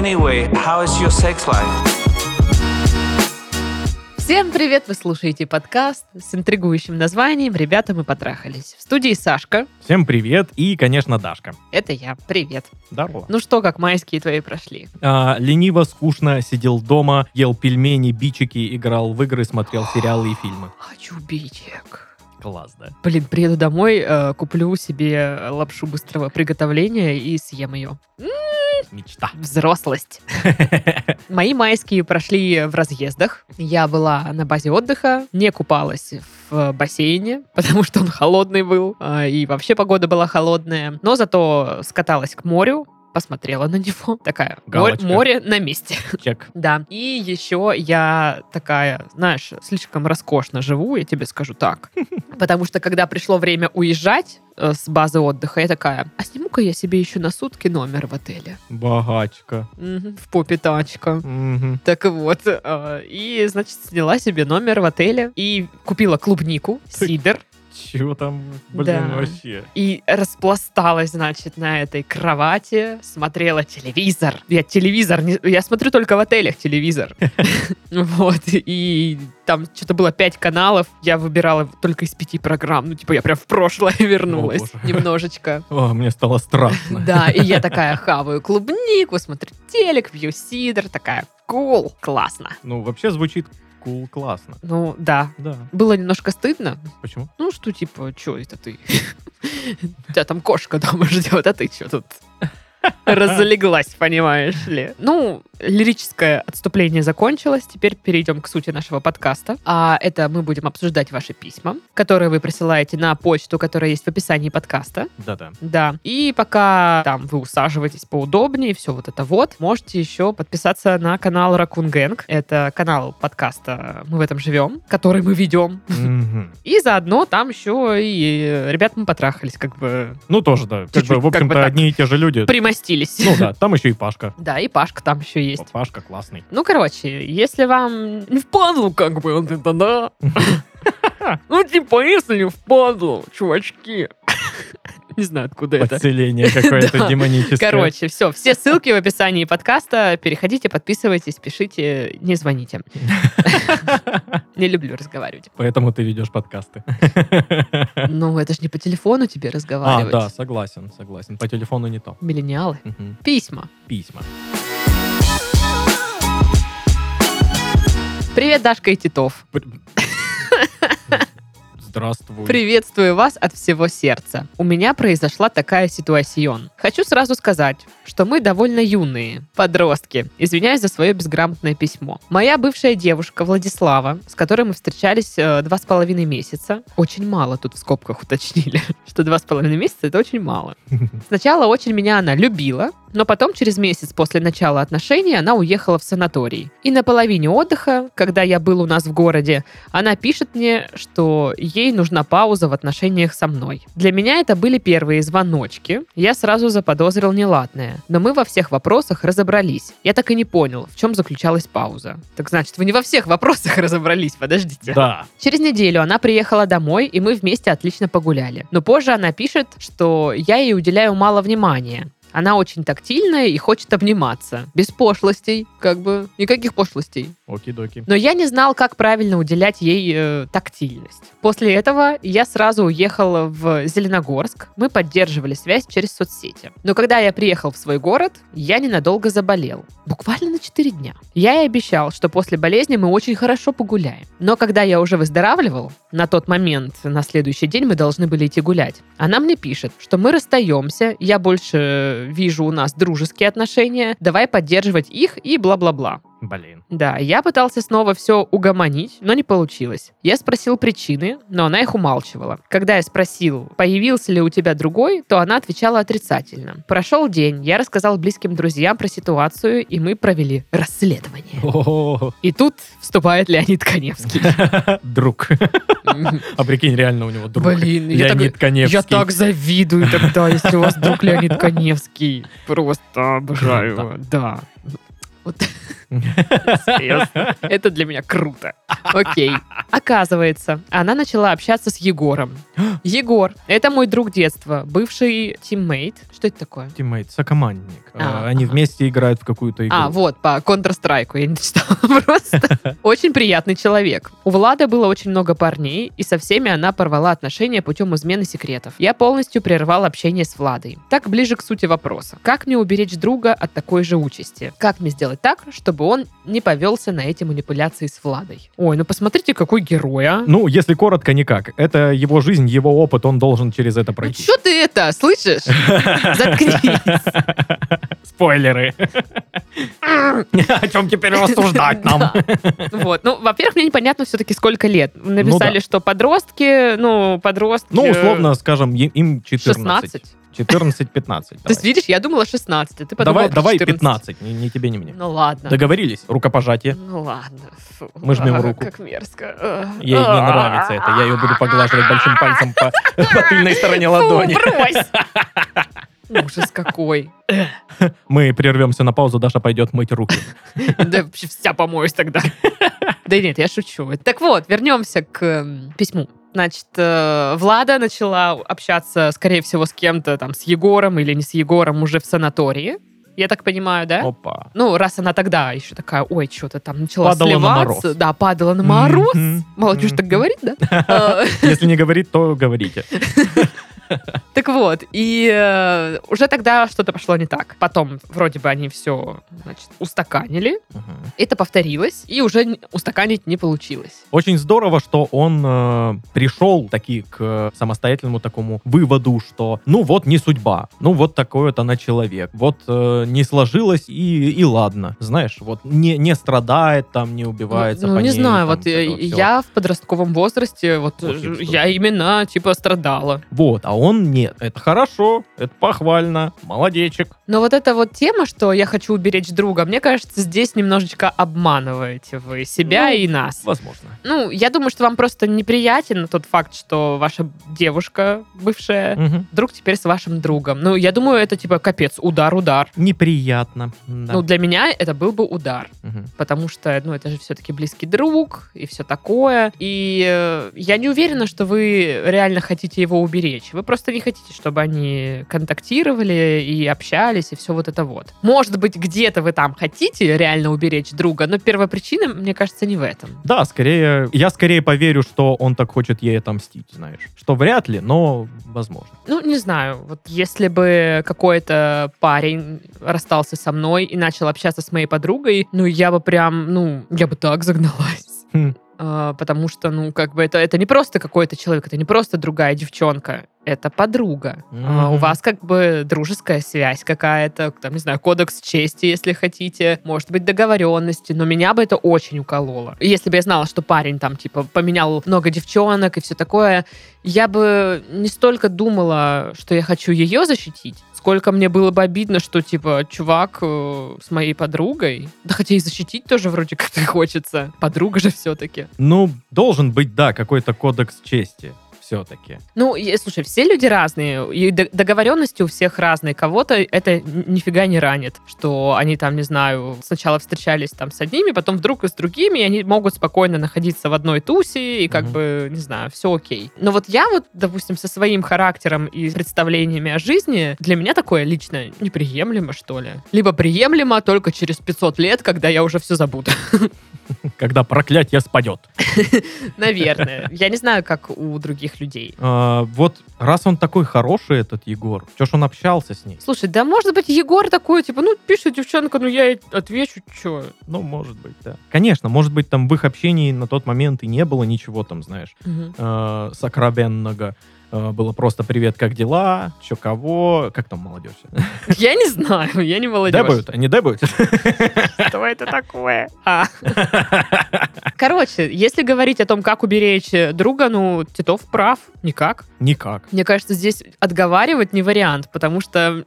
Anyway, how is your sex life? Всем привет! Вы слушаете подкаст с интригующим названием «Ребята, мы потрахались». В студии Сашка. Всем привет и, конечно, Дашка. Это я. Привет. Здорово. Ну что, как майские твои прошли? А, лениво, скучно, сидел дома, ел пельмени, бичики, играл в игры, смотрел сериалы и фильмы. Хочу бичек. Класс, да? Блин, приеду домой, э, куплю себе лапшу быстрого приготовления и съем ее. Мечта. Взрослость. Мои майские прошли в разъездах. Я была на базе отдыха, не купалась в бассейне, потому что он холодный был, а, и вообще погода была холодная. Но зато скаталась к морю, посмотрела на него. Такая, море, Галочка. море на месте. Чек. Да. И еще я такая, знаешь, слишком роскошно живу, я тебе скажу так. Потому что когда пришло время уезжать э, с базы отдыха, я такая, а сниму-ка я себе еще на сутки номер в отеле. Богачка. Мгм, в попе тачка. Мгм. Так вот, э, и, значит, сняла себе номер в отеле и купила клубнику, сидр, Чего там, блин, Да. вообще? и распласталась, значит, на этой кровати, смотрела телевизор. Я телевизор, не- я смотрю только в отелях телевизор. Вот, и там что-то было пять каналов, я выбирала только из пяти программ. Ну, типа, я прям в прошлое вернулась немножечко. О, мне стало страшно. Да, и я такая хаваю клубнику, смотрю телек, пью сидр, такая, кул, классно. Ну, вообще звучит кул, классно. Ну, да, Да. было немножко стыдно. Почему? Ну, что, типа, что это ты? У тебя там кошка дома ждет, а ты что тут? Разлеглась, понимаешь ли. Ну, лирическое отступление закончилось. Теперь перейдем к сути нашего подкаста. А это мы будем обсуждать ваши письма, которые вы присылаете на почту, которая есть в описании подкаста. Да-да. Да. И пока там вы усаживаетесь поудобнее, все вот это вот, можете еще подписаться на канал Raccoon Gang. Это канал подкаста «Мы в этом живем», который мы ведем. И заодно там еще и э, ребят мы потрахались, как бы Ну, тоже, да. Как Чуть-чуть, бы, в как бы общем-то, одни и те же люди. примостились. Ну да, там еще и Пашка. Да, и Пашка там еще есть. Пашка классный. Ну, короче, если вам не впадлу, как бы, вот это да. Ну, типа, если не впадлу, чувачки. Не знаю, откуда это. Подселение какое-то демоническое. Короче, все, все ссылки в описании подкаста. Переходите, подписывайтесь, пишите, не звоните. Не люблю разговаривать. Поэтому ты ведешь подкасты. Ну, это ж не по телефону тебе А, разговаривать. да, согласен, согласен. По телефону не то. Миллениалы. Письма. Письма. Привет, Дашка и Титов. Здравствуй. Приветствую вас от всего сердца. У меня произошла такая ситуацион. Хочу сразу сказать, что мы довольно юные, подростки. Извиняюсь за свое безграмотное письмо. Моя бывшая девушка Владислава, с которой мы встречались э, два с половиной месяца, очень мало тут в скобках уточнили, что два с половиной месяца это очень мало. Сначала очень меня она любила, но потом через месяц после начала отношений она уехала в санаторий. И на половине отдыха, когда я был у нас в городе, она пишет мне, что ей нужна пауза в отношениях со мной. Для меня это были первые звоночки. Я сразу заподозрил неладное. Но мы во всех вопросах разобрались. Я так и не понял, в чем заключалась пауза. Так значит, вы не во всех вопросах разобрались, подождите. Да. Через неделю она приехала домой, и мы вместе отлично погуляли. Но позже она пишет, что я ей уделяю мало внимания. Она очень тактильная и хочет обниматься. Без пошлостей, как бы, никаких пошлостей. Оки-доки. Но я не знал, как правильно уделять ей э, тактильность. После этого я сразу уехал в Зеленогорск. Мы поддерживали связь через соцсети. Но когда я приехал в свой город, я ненадолго заболел. Буквально на 4 дня. Я ей обещал, что после болезни мы очень хорошо погуляем. Но когда я уже выздоравливал, на тот момент, на следующий день мы должны были идти гулять, она мне пишет, что мы расстаемся, я больше вижу у нас дружеские отношения, давай поддерживать их и бла-бла-бла. Блин. Да, я пытался снова все угомонить, но не получилось. Я спросил причины, но она их умалчивала. Когда я спросил, появился ли у тебя другой, то она отвечала отрицательно. Прошел день, я рассказал близким друзьям про ситуацию, и мы провели расследование. И тут вступает Леонид Коневский. Друг. А прикинь, реально у него друг. Блин, Леонид Коневский. я так завидую тогда, если у вас друг Леонид Коневский. Просто обожаю его. Да. Вот. Серьезно? Это для меня круто. Окей. Оказывается, она начала общаться с Егором. Егор, это мой друг детства, бывший teammate. Что это такое? Teammate, сокомандник. А, Э, Они ага. вместе играют в какую-то игру. А, вот, по Counter-Strike, я не читала просто. Очень приятный человек. У Влада было очень много парней, и со всеми она порвала отношения путем измены секретов. Я полностью прервал общение с Владой. Так ближе к сути вопроса. Как мне уберечь друга от такой же участи? Как мне сделать так, чтобы он не повелся на эти манипуляции с Владой? Ой, ну посмотрите, какой герой, а. Ну, если коротко, никак. Это его жизнь, его опыт, он должен через это Ну пройти. что ты это, слышишь? Заткнись. Спойлеры. О чем теперь рассуждать нам? Вот. Ну, во-первых, мне непонятно все-таки, сколько лет. Написали, что подростки, ну, подростки... Ну, условно, скажем, им- им 14. 16. 14-15. То есть, видишь, я думала 16, а ты подумала Давай, про давай 14. 15, ни, ни тебе, ни мне. Ну ладно. Договорились? Рукопожатие. Ну ладно. Фу. Мы жмем А, Руку. Как мерзко. Ей не А. нравится это. Я ее буду поглаживать большим пальцем по, по тыльной стороне Фу, ладони. брось. Ужас какой. Мы прервемся на паузу, Даша пойдет мыть руки. Да вообще вся помоюсь тогда. Да нет, я шучу. Так вот, вернемся к письму. Значит, э, Влада начала общаться, скорее всего, с кем-то, там, с Егором или не с Егором, уже в санатории. Я так понимаю, да? Опа. Ну, раз она тогда еще такая, ой, что-то там начала Падала на сливаться. мороз. Да, падала на мороз. Мгм. Молодежь так Мгм. говорит, да? Э, Если не говорит, то говорите. Так вот, и э, уже тогда что-то пошло не так. Потом вроде бы они все, значит, устаканили. Это повторилось, и уже устаканить не получилось. Очень здорово, что он э, пришел таки к самостоятельному такому выводу, что ну вот не судьба, ну вот такой вот она человек, вот э, не сложилось и, и ладно, знаешь, вот не, не страдает там, не убивается ну, по не ней, знаю, там, вот я в подростковом возрасте, вот Вот я именно типа страдала. Вот, а он нет. Это хорошо, это похвально, молодечек. Но вот эта вот тема, что я хочу уберечь друга, мне кажется, здесь немножечко обманываете вы себя Ну, и нас. Возможно. Ну, я думаю, что вам просто неприятен тот факт, что ваша девушка бывшая Мгм. вдруг теперь с вашим другом. Ну, я думаю, это типа капец, удар-удар. Неприятно. да. Ну, для меня это был бы удар. Мгм. Потому что, ну, это же все-таки близкий друг и все такое. И э, я не уверена, что вы реально хотите его уберечь. Вы просто не хотите, чтобы они контактировали и общались, и все вот это вот. Может быть, где-то вы там хотите реально уберечь друга, но первопричина, мне кажется, не в этом. Да, скорее, я скорее поверю, что он так хочет ей отомстить, знаешь. Что вряд ли, но возможно. Ну, не знаю, вот если бы какой-то парень расстался со мной и начал общаться с моей подругой, ну, я бы прям, ну, я бы так загналась. Хм. А, потому что, ну, как бы это, это не просто какой-то человек, это не просто другая девчонка, это подруга. А, у вас как бы дружеская связь какая-то, там, не знаю, кодекс чести, если хотите, может быть, договоренности, но меня бы это очень укололо. Если бы я знала, что парень там, типа, поменял много девчонок и все такое, я бы не столько думала, что я хочу ее защитить, сколько мне было бы обидно, что, типа, чувак э, с моей подругой, да хотя и защитить тоже вроде как-то хочется, подруга же все-таки. Ну, должен быть, да, какой-то кодекс чести все-таки. Ну, и, слушай, все люди разные, и договоренности у всех разные. Кого-то это нифига не ранит, что они там, не знаю, сначала встречались там с одними, потом вдруг и с другими, и они могут спокойно находиться в одной тусе, и как Мгм. бы, не знаю, все окей. Но вот я вот, допустим, со своим характером и представлениями о жизни, для меня такое лично неприемлемо, что ли. Либо приемлемо только через 500 лет, когда я уже все забуду. Когда проклятие спадет. Наверное. Я не знаю, как у других людей. А, вот раз он такой хороший, этот Егор, чё ж он общался с ней? Слушай, да может быть Егор такой, типа, ну, пишет девчонка, ну, я ей отвечу, чё. Ну, может быть, да. Конечно, может быть, там в их общении на тот момент и не было ничего там, знаешь, э, сокровенного. Э, Было просто «Привет, как дела? Чё, кого?» Как там молодежь? Я не знаю, я не молодежь. Дебают? Они дебают? Что это такое? А. Короче, если говорить о том, как уберечь друга, ну, Титов прав. Никак. Никак. Мне кажется, здесь отговаривать не вариант, потому что, э,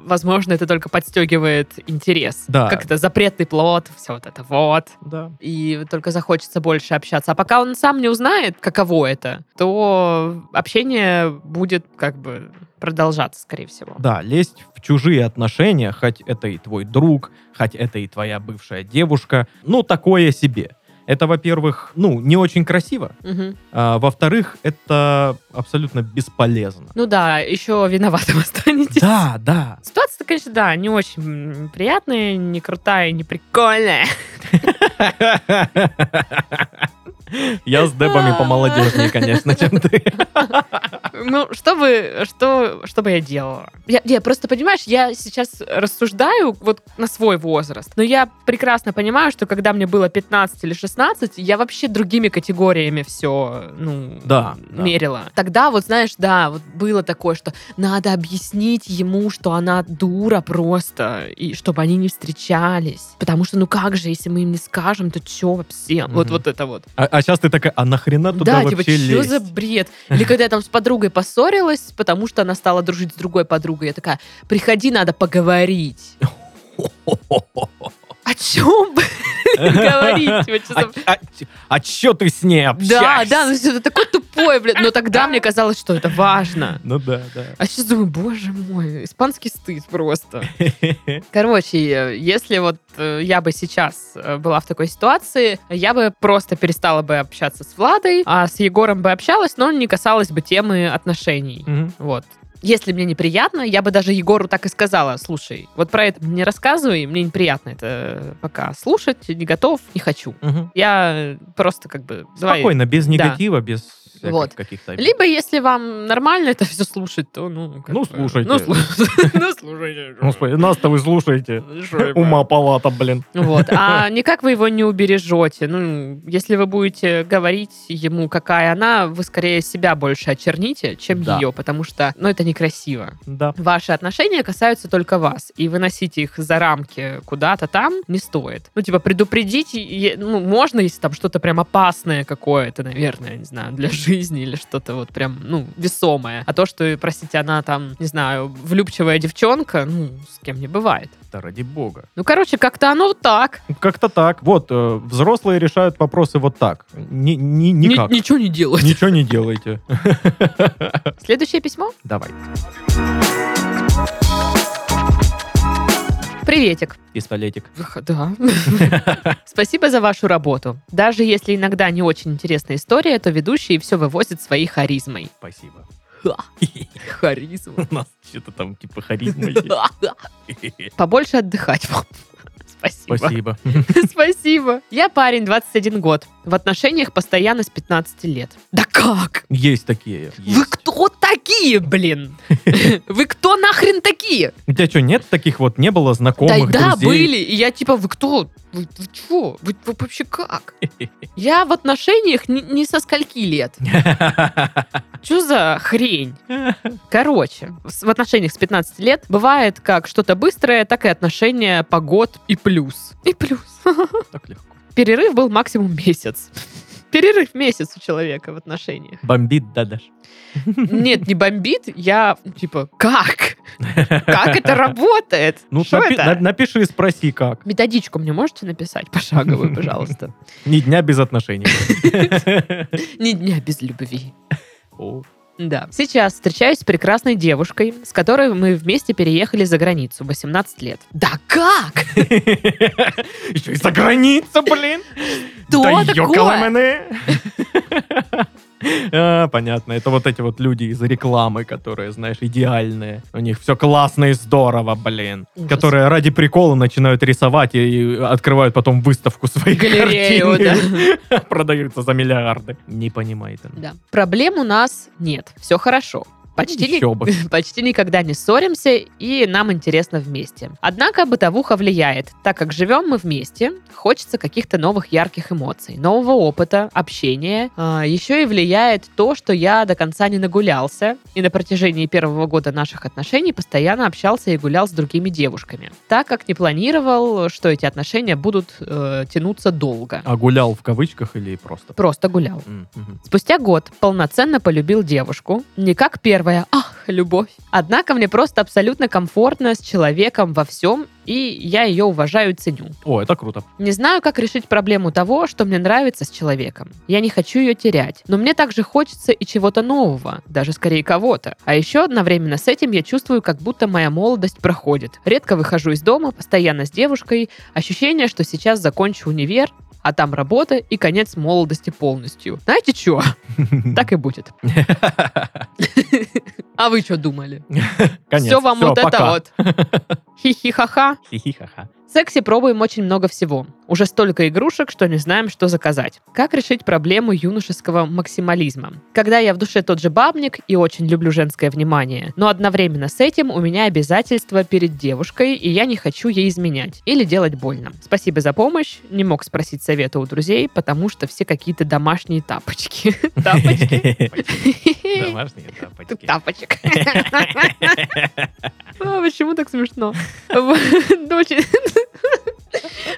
возможно, это только подстегивает интерес. Да. Как это запретный плод, все вот это вот. Да. И только захочется больше общаться. А пока он сам не узнает, каково это, то общение будет как бы продолжаться, скорее всего. Да, лезть в чужие отношения, хоть это и твой друг, хоть это и твоя бывшая девушка, ну, такое себе. Это, во-первых, ну, не очень красиво, Мгм. а, во-вторых, это абсолютно бесполезно. Ну да, еще виноватым останетесь. Да, да. Ситуация, конечно, да, не очень приятная, не крутая, не прикольная. Я с дебами помолодежнее, конечно, чем ты. Ну, что бы, что, что бы я делала? Я, я просто, понимаешь, я сейчас рассуждаю вот на свой возраст, но я прекрасно понимаю, что когда мне было 15 или 16, я вообще другими категориями все, ну, Да, да. мерила. Тогда вот, знаешь, да, вот было такое, что надо объяснить ему, что она дура просто, и чтобы они не встречались. Потому что, ну как же, если мы им не скажем, то что вообще? Вот, Мгм. вот это вот. А, сейчас ты такая, а нахрена туда да, типа, вообще что лезть? за бред? Или когда я там с подругой поссорилась, потому что она стала дружить с другой подругой, я такая, приходи, надо поговорить. О чем, говорить? Что А, а, а чё ты с ней Да, общаешься? да, ну это такой тупой, блин. Но тогда мне казалось, что это важно. Ну да, да. А сейчас думаю, боже мой, испанский стыд просто. Короче, э, если вот э, я бы сейчас э, была в такой ситуации, я бы просто перестала бы общаться с Владой, а с Егором бы общалась, но не касалась бы темы отношений. Мгм. Вот. Если мне неприятно, я бы даже Егору так и сказала, слушай, вот про это не рассказывай, мне неприятно это пока слушать, не готов, не хочу. Мгм. Я просто как бы... давай- Спокойно, без негатива, без всяких Вот. каких-то... Либо, если вам нормально это все слушать, то, ну... как Ну, бы, слушайте. Ну, слу- ну, слушайте. Господи, нас-то вы слушаете. Это? Ума палата, блин. Вот. А никак вы его не убережете. Ну, если вы будете говорить ему, какая она, вы скорее себя больше очерните, чем ее, потому что, ну, это некрасиво. Да. Ваши отношения касаются только вас, и выносить их за рамки куда-то там не стоит. Ну, типа, предупредить, ну, можно, если там что-то прям опасное какое-то, наверное, не знаю, для жизни или что-то вот прям, ну, весомое. А то, что, простите, она там, не знаю, влюбчивая девчонка, ну, с кем не бывает. Да ради бога. Ну, короче, как-то оно вот так. Как-то так. Вот, э, взрослые решают вопросы вот так. Ни- ни- Ни- никак. ничего не делать. Ничего не делайте. Следующее письмо. Давай. Приветик. Пистолетик. Да. Спасибо за вашу работу. Даже если иногда не очень интересная история, то ведущий все вывозит своей харизмой. Спасибо. Харизма. У нас что-то там типа харизма есть. Побольше отдыхать вам. Спасибо. Спасибо. Спасибо. Я парень, 21 год. В отношениях постоянно с 15 лет. Да как? Есть такие. Вы кто такие, блин? Вы кто нахрен такие? У тебя что, нет таких вот, не было Да, знакомых, да, друзей? были. И я типа, вы кто? Вы, вы чё? Вы, вы вообще как? Я в отношениях не, не со скольки лет. Что за хрень? Короче, в отношениях с 15 лет бывает как что-то быстрое, так и отношения по год и плюс. И плюс. Так легко. Перерыв был максимум месяц. Перерыв месяц у человека в отношениях. Бомбит, да, Даш? Нет, не бомбит, я типа, как? Как это работает? Ну, Что напи- это? на- напиши и спроси, как. Методичку мне можете написать пошаговую, пожалуйста? Ни дня без отношений. Ни дня без любви. Да. Сейчас встречаюсь с прекрасной девушкой, с которой мы вместе переехали за границу, 18 лет. Да как? Еще и за границу, блин! Что такое? А, Понятно, это вот эти вот люди из рекламы, которые, знаешь, идеальные. У них все классно и здорово, блин. Ужас. Которые ради прикола начинают рисовать и и открывают потом выставку своих Галерею, картин. Продаются за миллиарды. Не понимает. она. Да. Проблем у нас нет. Все хорошо. Почти, ни- бы. почти никогда не ссоримся, и нам интересно вместе. Однако бытовуха влияет, так как живем мы вместе, хочется каких-то новых ярких эмоций, нового опыта, общения. А, еще и влияет то, что я до конца не нагулялся, и на протяжении первого года наших отношений постоянно общался и гулял с другими девушками, так как не планировал, что эти отношения будут э, тянуться долго. А гулял в кавычках или просто? Просто гулял. Мгм. Спустя год полноценно полюбил девушку. Не как первая, ах, любовь. Однако мне просто абсолютно комфортно с человеком во всем, и я ее уважаю и ценю. О, это круто. Не знаю, как решить проблему того, что мне нравится с человеком. Я не хочу ее терять. Но мне также хочется и чего-то нового, даже скорее кого-то. А еще одновременно с этим я чувствую, как будто моя молодость проходит. Редко выхожу из дома, постоянно с девушкой. Ощущение, что сейчас закончу универ, а там работа и конец молодости полностью. Знаете что? Так и будет. А вы что думали? Конец. Все вам вот пока. это вот. Хи-хи-ха-ха. Хи-хи-ха-ха. В сексе пробуем очень много всего. Уже столько игрушек, что не знаем, что заказать. Как решить проблему юношеского максимализма? Когда я в душе тот же бабник и очень люблю женское внимание, но одновременно с этим у меня обязательства перед девушкой, и я не хочу ей изменять или делать больно. Спасибо за помощь. Не мог спросить совета у друзей, потому что все какие-то домашние тапочки. Тапочки? Домашние тапочки. Тапочек. А, Почему так смешно? Очень-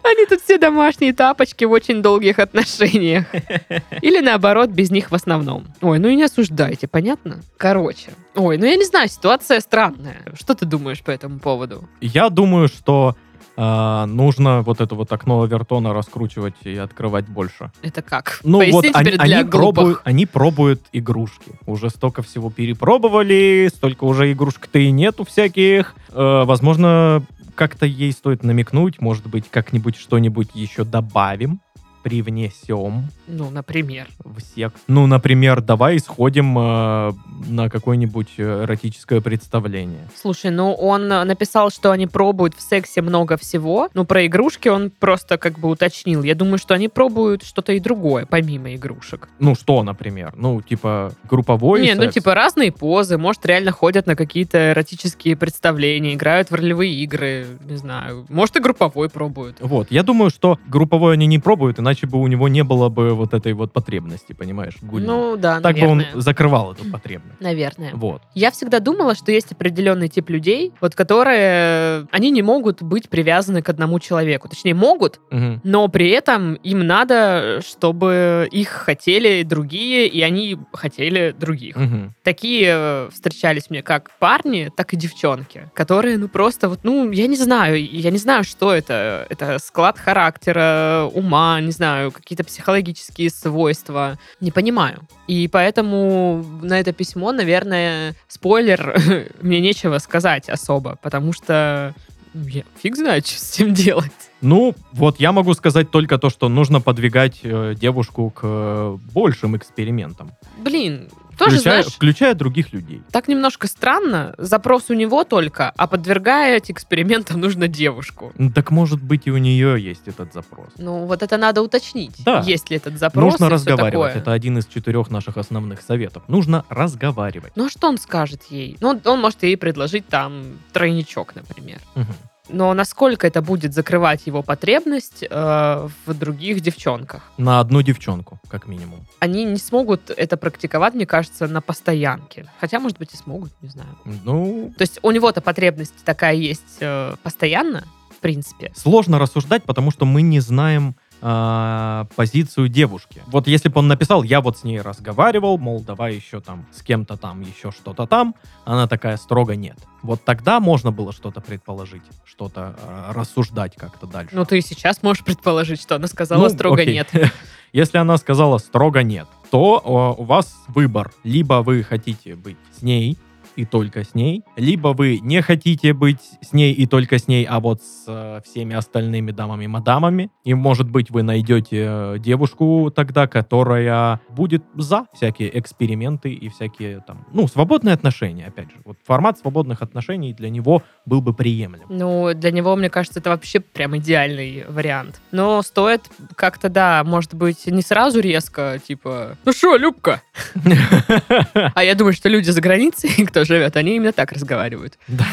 Они тут все домашние тапочки в очень долгих отношениях. Или наоборот, без них в основном. Ой, ну и не осуждайте, понятно? Короче. Ой, ну я не знаю, ситуация странная. Что ты думаешь по этому поводу? Я думаю, что а, нужно вот это вот окно Авертона раскручивать и открывать больше. Это как? Ну вот Поясни они, теперь для они пробуют, они пробуют игрушки. Уже столько всего перепробовали, столько уже игрушек-то и нету всяких. Э, возможно, как-то ей стоит намекнуть, может быть, как-нибудь что-нибудь еще добавим, привнесем Ну, например. в секс. Ну, например, давай сходим э, на какое-нибудь э, эротическое представление. Слушай, ну он э, написал, что они пробуют в сексе много всего. Ну, про игрушки он просто как бы уточнил. Я думаю, что они пробуют что-то и другое, помимо игрушек. Ну, что, например? Ну, типа, групповой Не, ну секс? типа разные позы, может реально ходят на какие-то эротические представления, играют в ролевые игры, не знаю, может и групповой пробуют. Вот, я думаю, что групповой они не пробуют, иначе бы у него не было бы вот этой вот потребности, понимаешь, гульной. Ну да, так наверное. бы он закрывал эту потребность. Наверное. Вот. Я всегда думала, что есть определенный тип людей, вот которые, они не могут быть привязаны к одному человеку. Точнее, могут, Мгм. но при этом им надо, чтобы их хотели другие, и они хотели других. Мгм. Такие э, встречались мне как парни, так и девчонки, которые, ну, просто вот, ну, я не знаю, я не знаю, что это. Это склад характера, ума, не знаю, какие-то психологические свойства. Не понимаю. И поэтому на это письмо, наверное, спойлер, мне нечего сказать особо, потому что ну, я фиг знает, что с этим делать. Ну, вот я могу сказать только то, что нужно подвигать э, девушку к э, большим экспериментам. Блин, тоже, включая, знаешь, включая других людей. так немножко странно. Запрос у него только, а подвергать экспериментам нужно девушку. Ну, Так может быть и у нее есть этот запрос. Ну, вот это надо уточнить. Да. Есть ли этот запрос Нужно разговаривать. Это один из четырех наших основных советов. Нужно разговаривать. Ну, а что он скажет ей? Ну, он может ей предложить там тройничок, например. Мгм. Но насколько это будет закрывать его потребность э, в других девчонках? На одну девчонку, как минимум. Они не смогут это практиковать, мне кажется, на постоянке. Хотя, может быть, и смогут, не знаю. Ну, То есть у него-то потребность такая есть э, постоянно, в принципе. сложно рассуждать, потому что мы не знаем а, позицию девушки. Вот если бы он написал, я вот с ней разговаривал, мол, давай еще там с кем-то там, еще что-то там, она такая строго нет. Вот тогда можно было что-то предположить, что-то а, рассуждать как-то дальше. Ну, ты и сейчас можешь предположить, что она сказала Ну, строго окей. нет. Если она сказала строго нет, то а, у вас выбор. Либо вы хотите быть с ней, и только с ней, либо вы не хотите быть с ней и только с ней, а вот с э, всеми остальными дамами-мадамами, и, может быть, вы найдете э, девушку тогда, которая будет за всякие эксперименты и всякие там, ну, свободные отношения, опять же. Вот формат свободных отношений для него был бы приемлем. Ну, для него, мне кажется, это вообще прям идеальный вариант. Но стоит как-то, да, может быть, не сразу резко, типа, ну что, Любка? А я думаю, что люди за границей, кто живет, они именно так разговаривают. Да.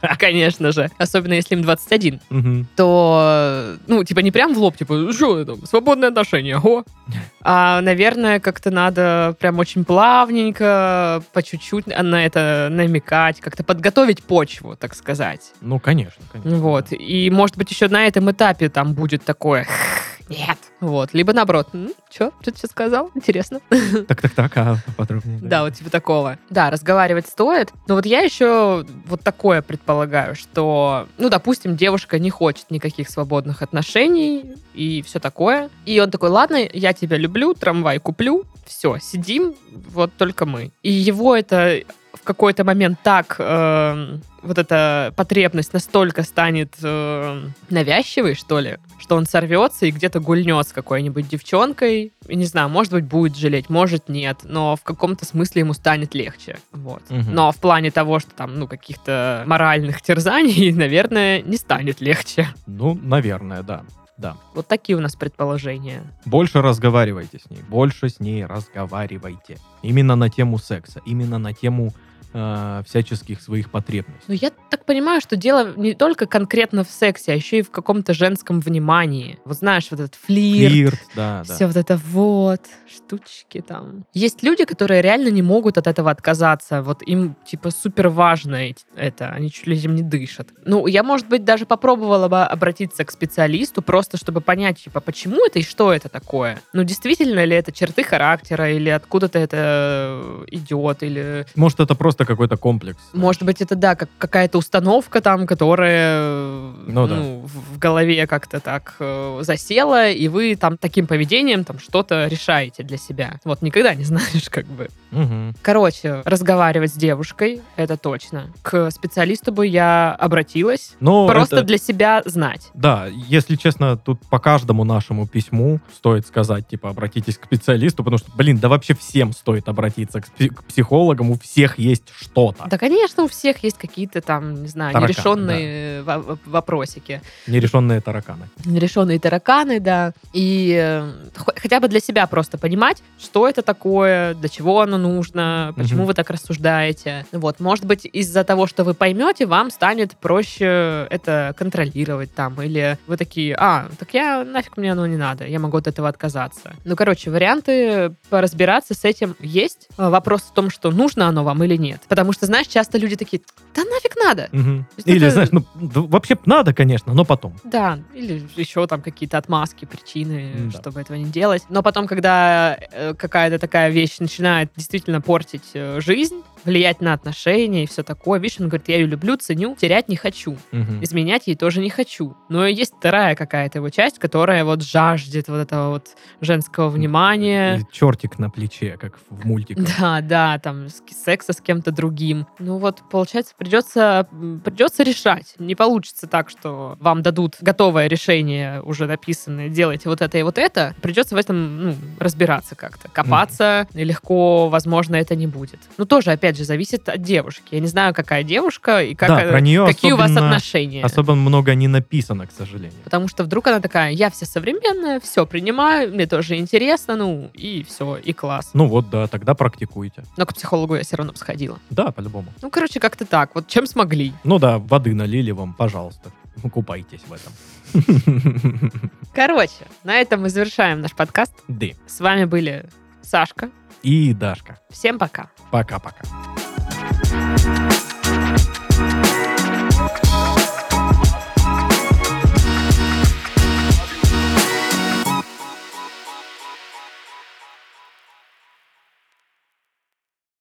Конечно же. Особенно если им 21. Мгм. То, ну, типа, не прям в лоб, типа, что там, свободные отношения, ого. А, наверное, как-то надо прям очень плавненько, по чуть-чуть на это намекать, как-то подготовить почву, так сказать. Ну, конечно, конечно. Вот. И, может быть, еще на этом этапе там будет такое нет. Вот. Либо наоборот, что? Что ты сейчас сказал? Интересно. Так, так, так, а подробнее. Да, вот типа такого. Да, разговаривать стоит. Но вот я еще вот такое предполагаю, что, ну, допустим, девушка не хочет никаких свободных отношений и все такое. И он такой, ладно, я тебя люблю, трамвай куплю, все, сидим, вот только мы. И его это в какой-то момент так э, вот эта потребность настолько станет э, навязчивой, что ли, что он сорвется и где-то гульнет с какой-нибудь девчонкой. И не знаю, может быть, будет жалеть, может, нет, но в каком-то смысле ему станет легче. Вот. Мгм. Но в плане того, что там, ну, каких-то моральных терзаний, наверное, не станет легче. Ну, наверное, да. Да. Вот такие у нас предположения. Больше разговаривайте с ней, больше с ней разговаривайте. Именно на тему секса, именно на тему э, всяческих своих потребностей. Но я так понимаю, что дело не только конкретно в сексе, а еще и в каком-то женском внимании. Вот знаешь, вот этот флирт, Флирт, да, да. все вот это вот, штучки там. Есть люди, которые реально не могут от этого отказаться. Вот им, типа, супер важно это. Они чуть ли не дышат. Ну, я, может быть, даже попробовала бы обратиться к специалисту, просто чтобы понять, типа, почему это и что это такое. Ну, действительно ли это черты характера, или откуда-то это идет, или Может, это просто какой-то комплекс. может быть, это, да, как какая-то установка там, которая э, Ну да. в в голове как-то так э, засела, и вы там таким поведением там что-то решаете для себя. Вот никогда не знаешь, как бы. Мгм. Короче, разговаривать с девушкой, это точно. К специалисту бы я обратилась. Но Просто Ну, это- для себя знать. Да, если честно, тут по каждому нашему письму стоит сказать, типа, обратитесь к специалисту, потому что, блин, да вообще всем стоит обратиться к психологам, у всех есть что-то. Да, конечно, у всех есть какие-то там, не знаю, Тараканы, нерешенные во- вопросики. Нерешенные тараканы. нерешенные тараканы, да, и э, хо- хотя бы для себя просто понимать, что это такое, для чего оно нужно, почему Мгм. вы так рассуждаете. Вот, может быть, из-за того, что вы поймете, вам станет проще это контролировать там, или вы такие, а, так я, нафиг мне оно не надо, я могу от этого отказаться. Ну, короче, варианты поразбираться с этим есть. А Вопрос в том, что нужно оно вам или нет. Потому что, знаешь, часто люди такие, да нафиг надо. Есть Или, это- знаешь, ну, да вообще надо, конечно, но потом. Да, или еще там какие-то отмазки, причины, М-да. чтобы этого не делать. Но потом, когда э, какая-то такая вещь начинает действительно портить э, жизнь, влиять на отношения и все такое, видишь, он говорит, я ее люблю, ценю, терять не хочу. Мгм. Изменять ей тоже не хочу. Но есть вторая какая-то его часть, которая вот жаждет вот этого вот женского внимания. И чертик на плече, как в мультиках. Да, да, там секса с кем-то другим. Ну вот, получается, придется, придется решать. Не получится так, что вам дадут готовое решение, уже написанное, делайте вот это и вот это. Придется в этом ну, разбираться как-то, копаться. И легко, возможно, это не будет. Ну, тоже, опять же, зависит от девушки. Я не знаю, какая девушка и как, Да, про неё какие у вас отношения. Особо много не написано, к сожалению. Потому что вдруг она такая, я вся современная, все принимаю, мне тоже интересно, ну, и все, и класс. Ну вот, да, тогда практикуйте. Но к психологу я все равно сходила. Да, по-любому. Ну, короче, как-то так. Вот чем смогли. Ну да, воды налили вам, пожалуйста. Купайтесь в этом. Короче, на этом мы завершаем наш подкаст. Да. С вами были Сашка. И Дашка. Всем пока. Пока-пока.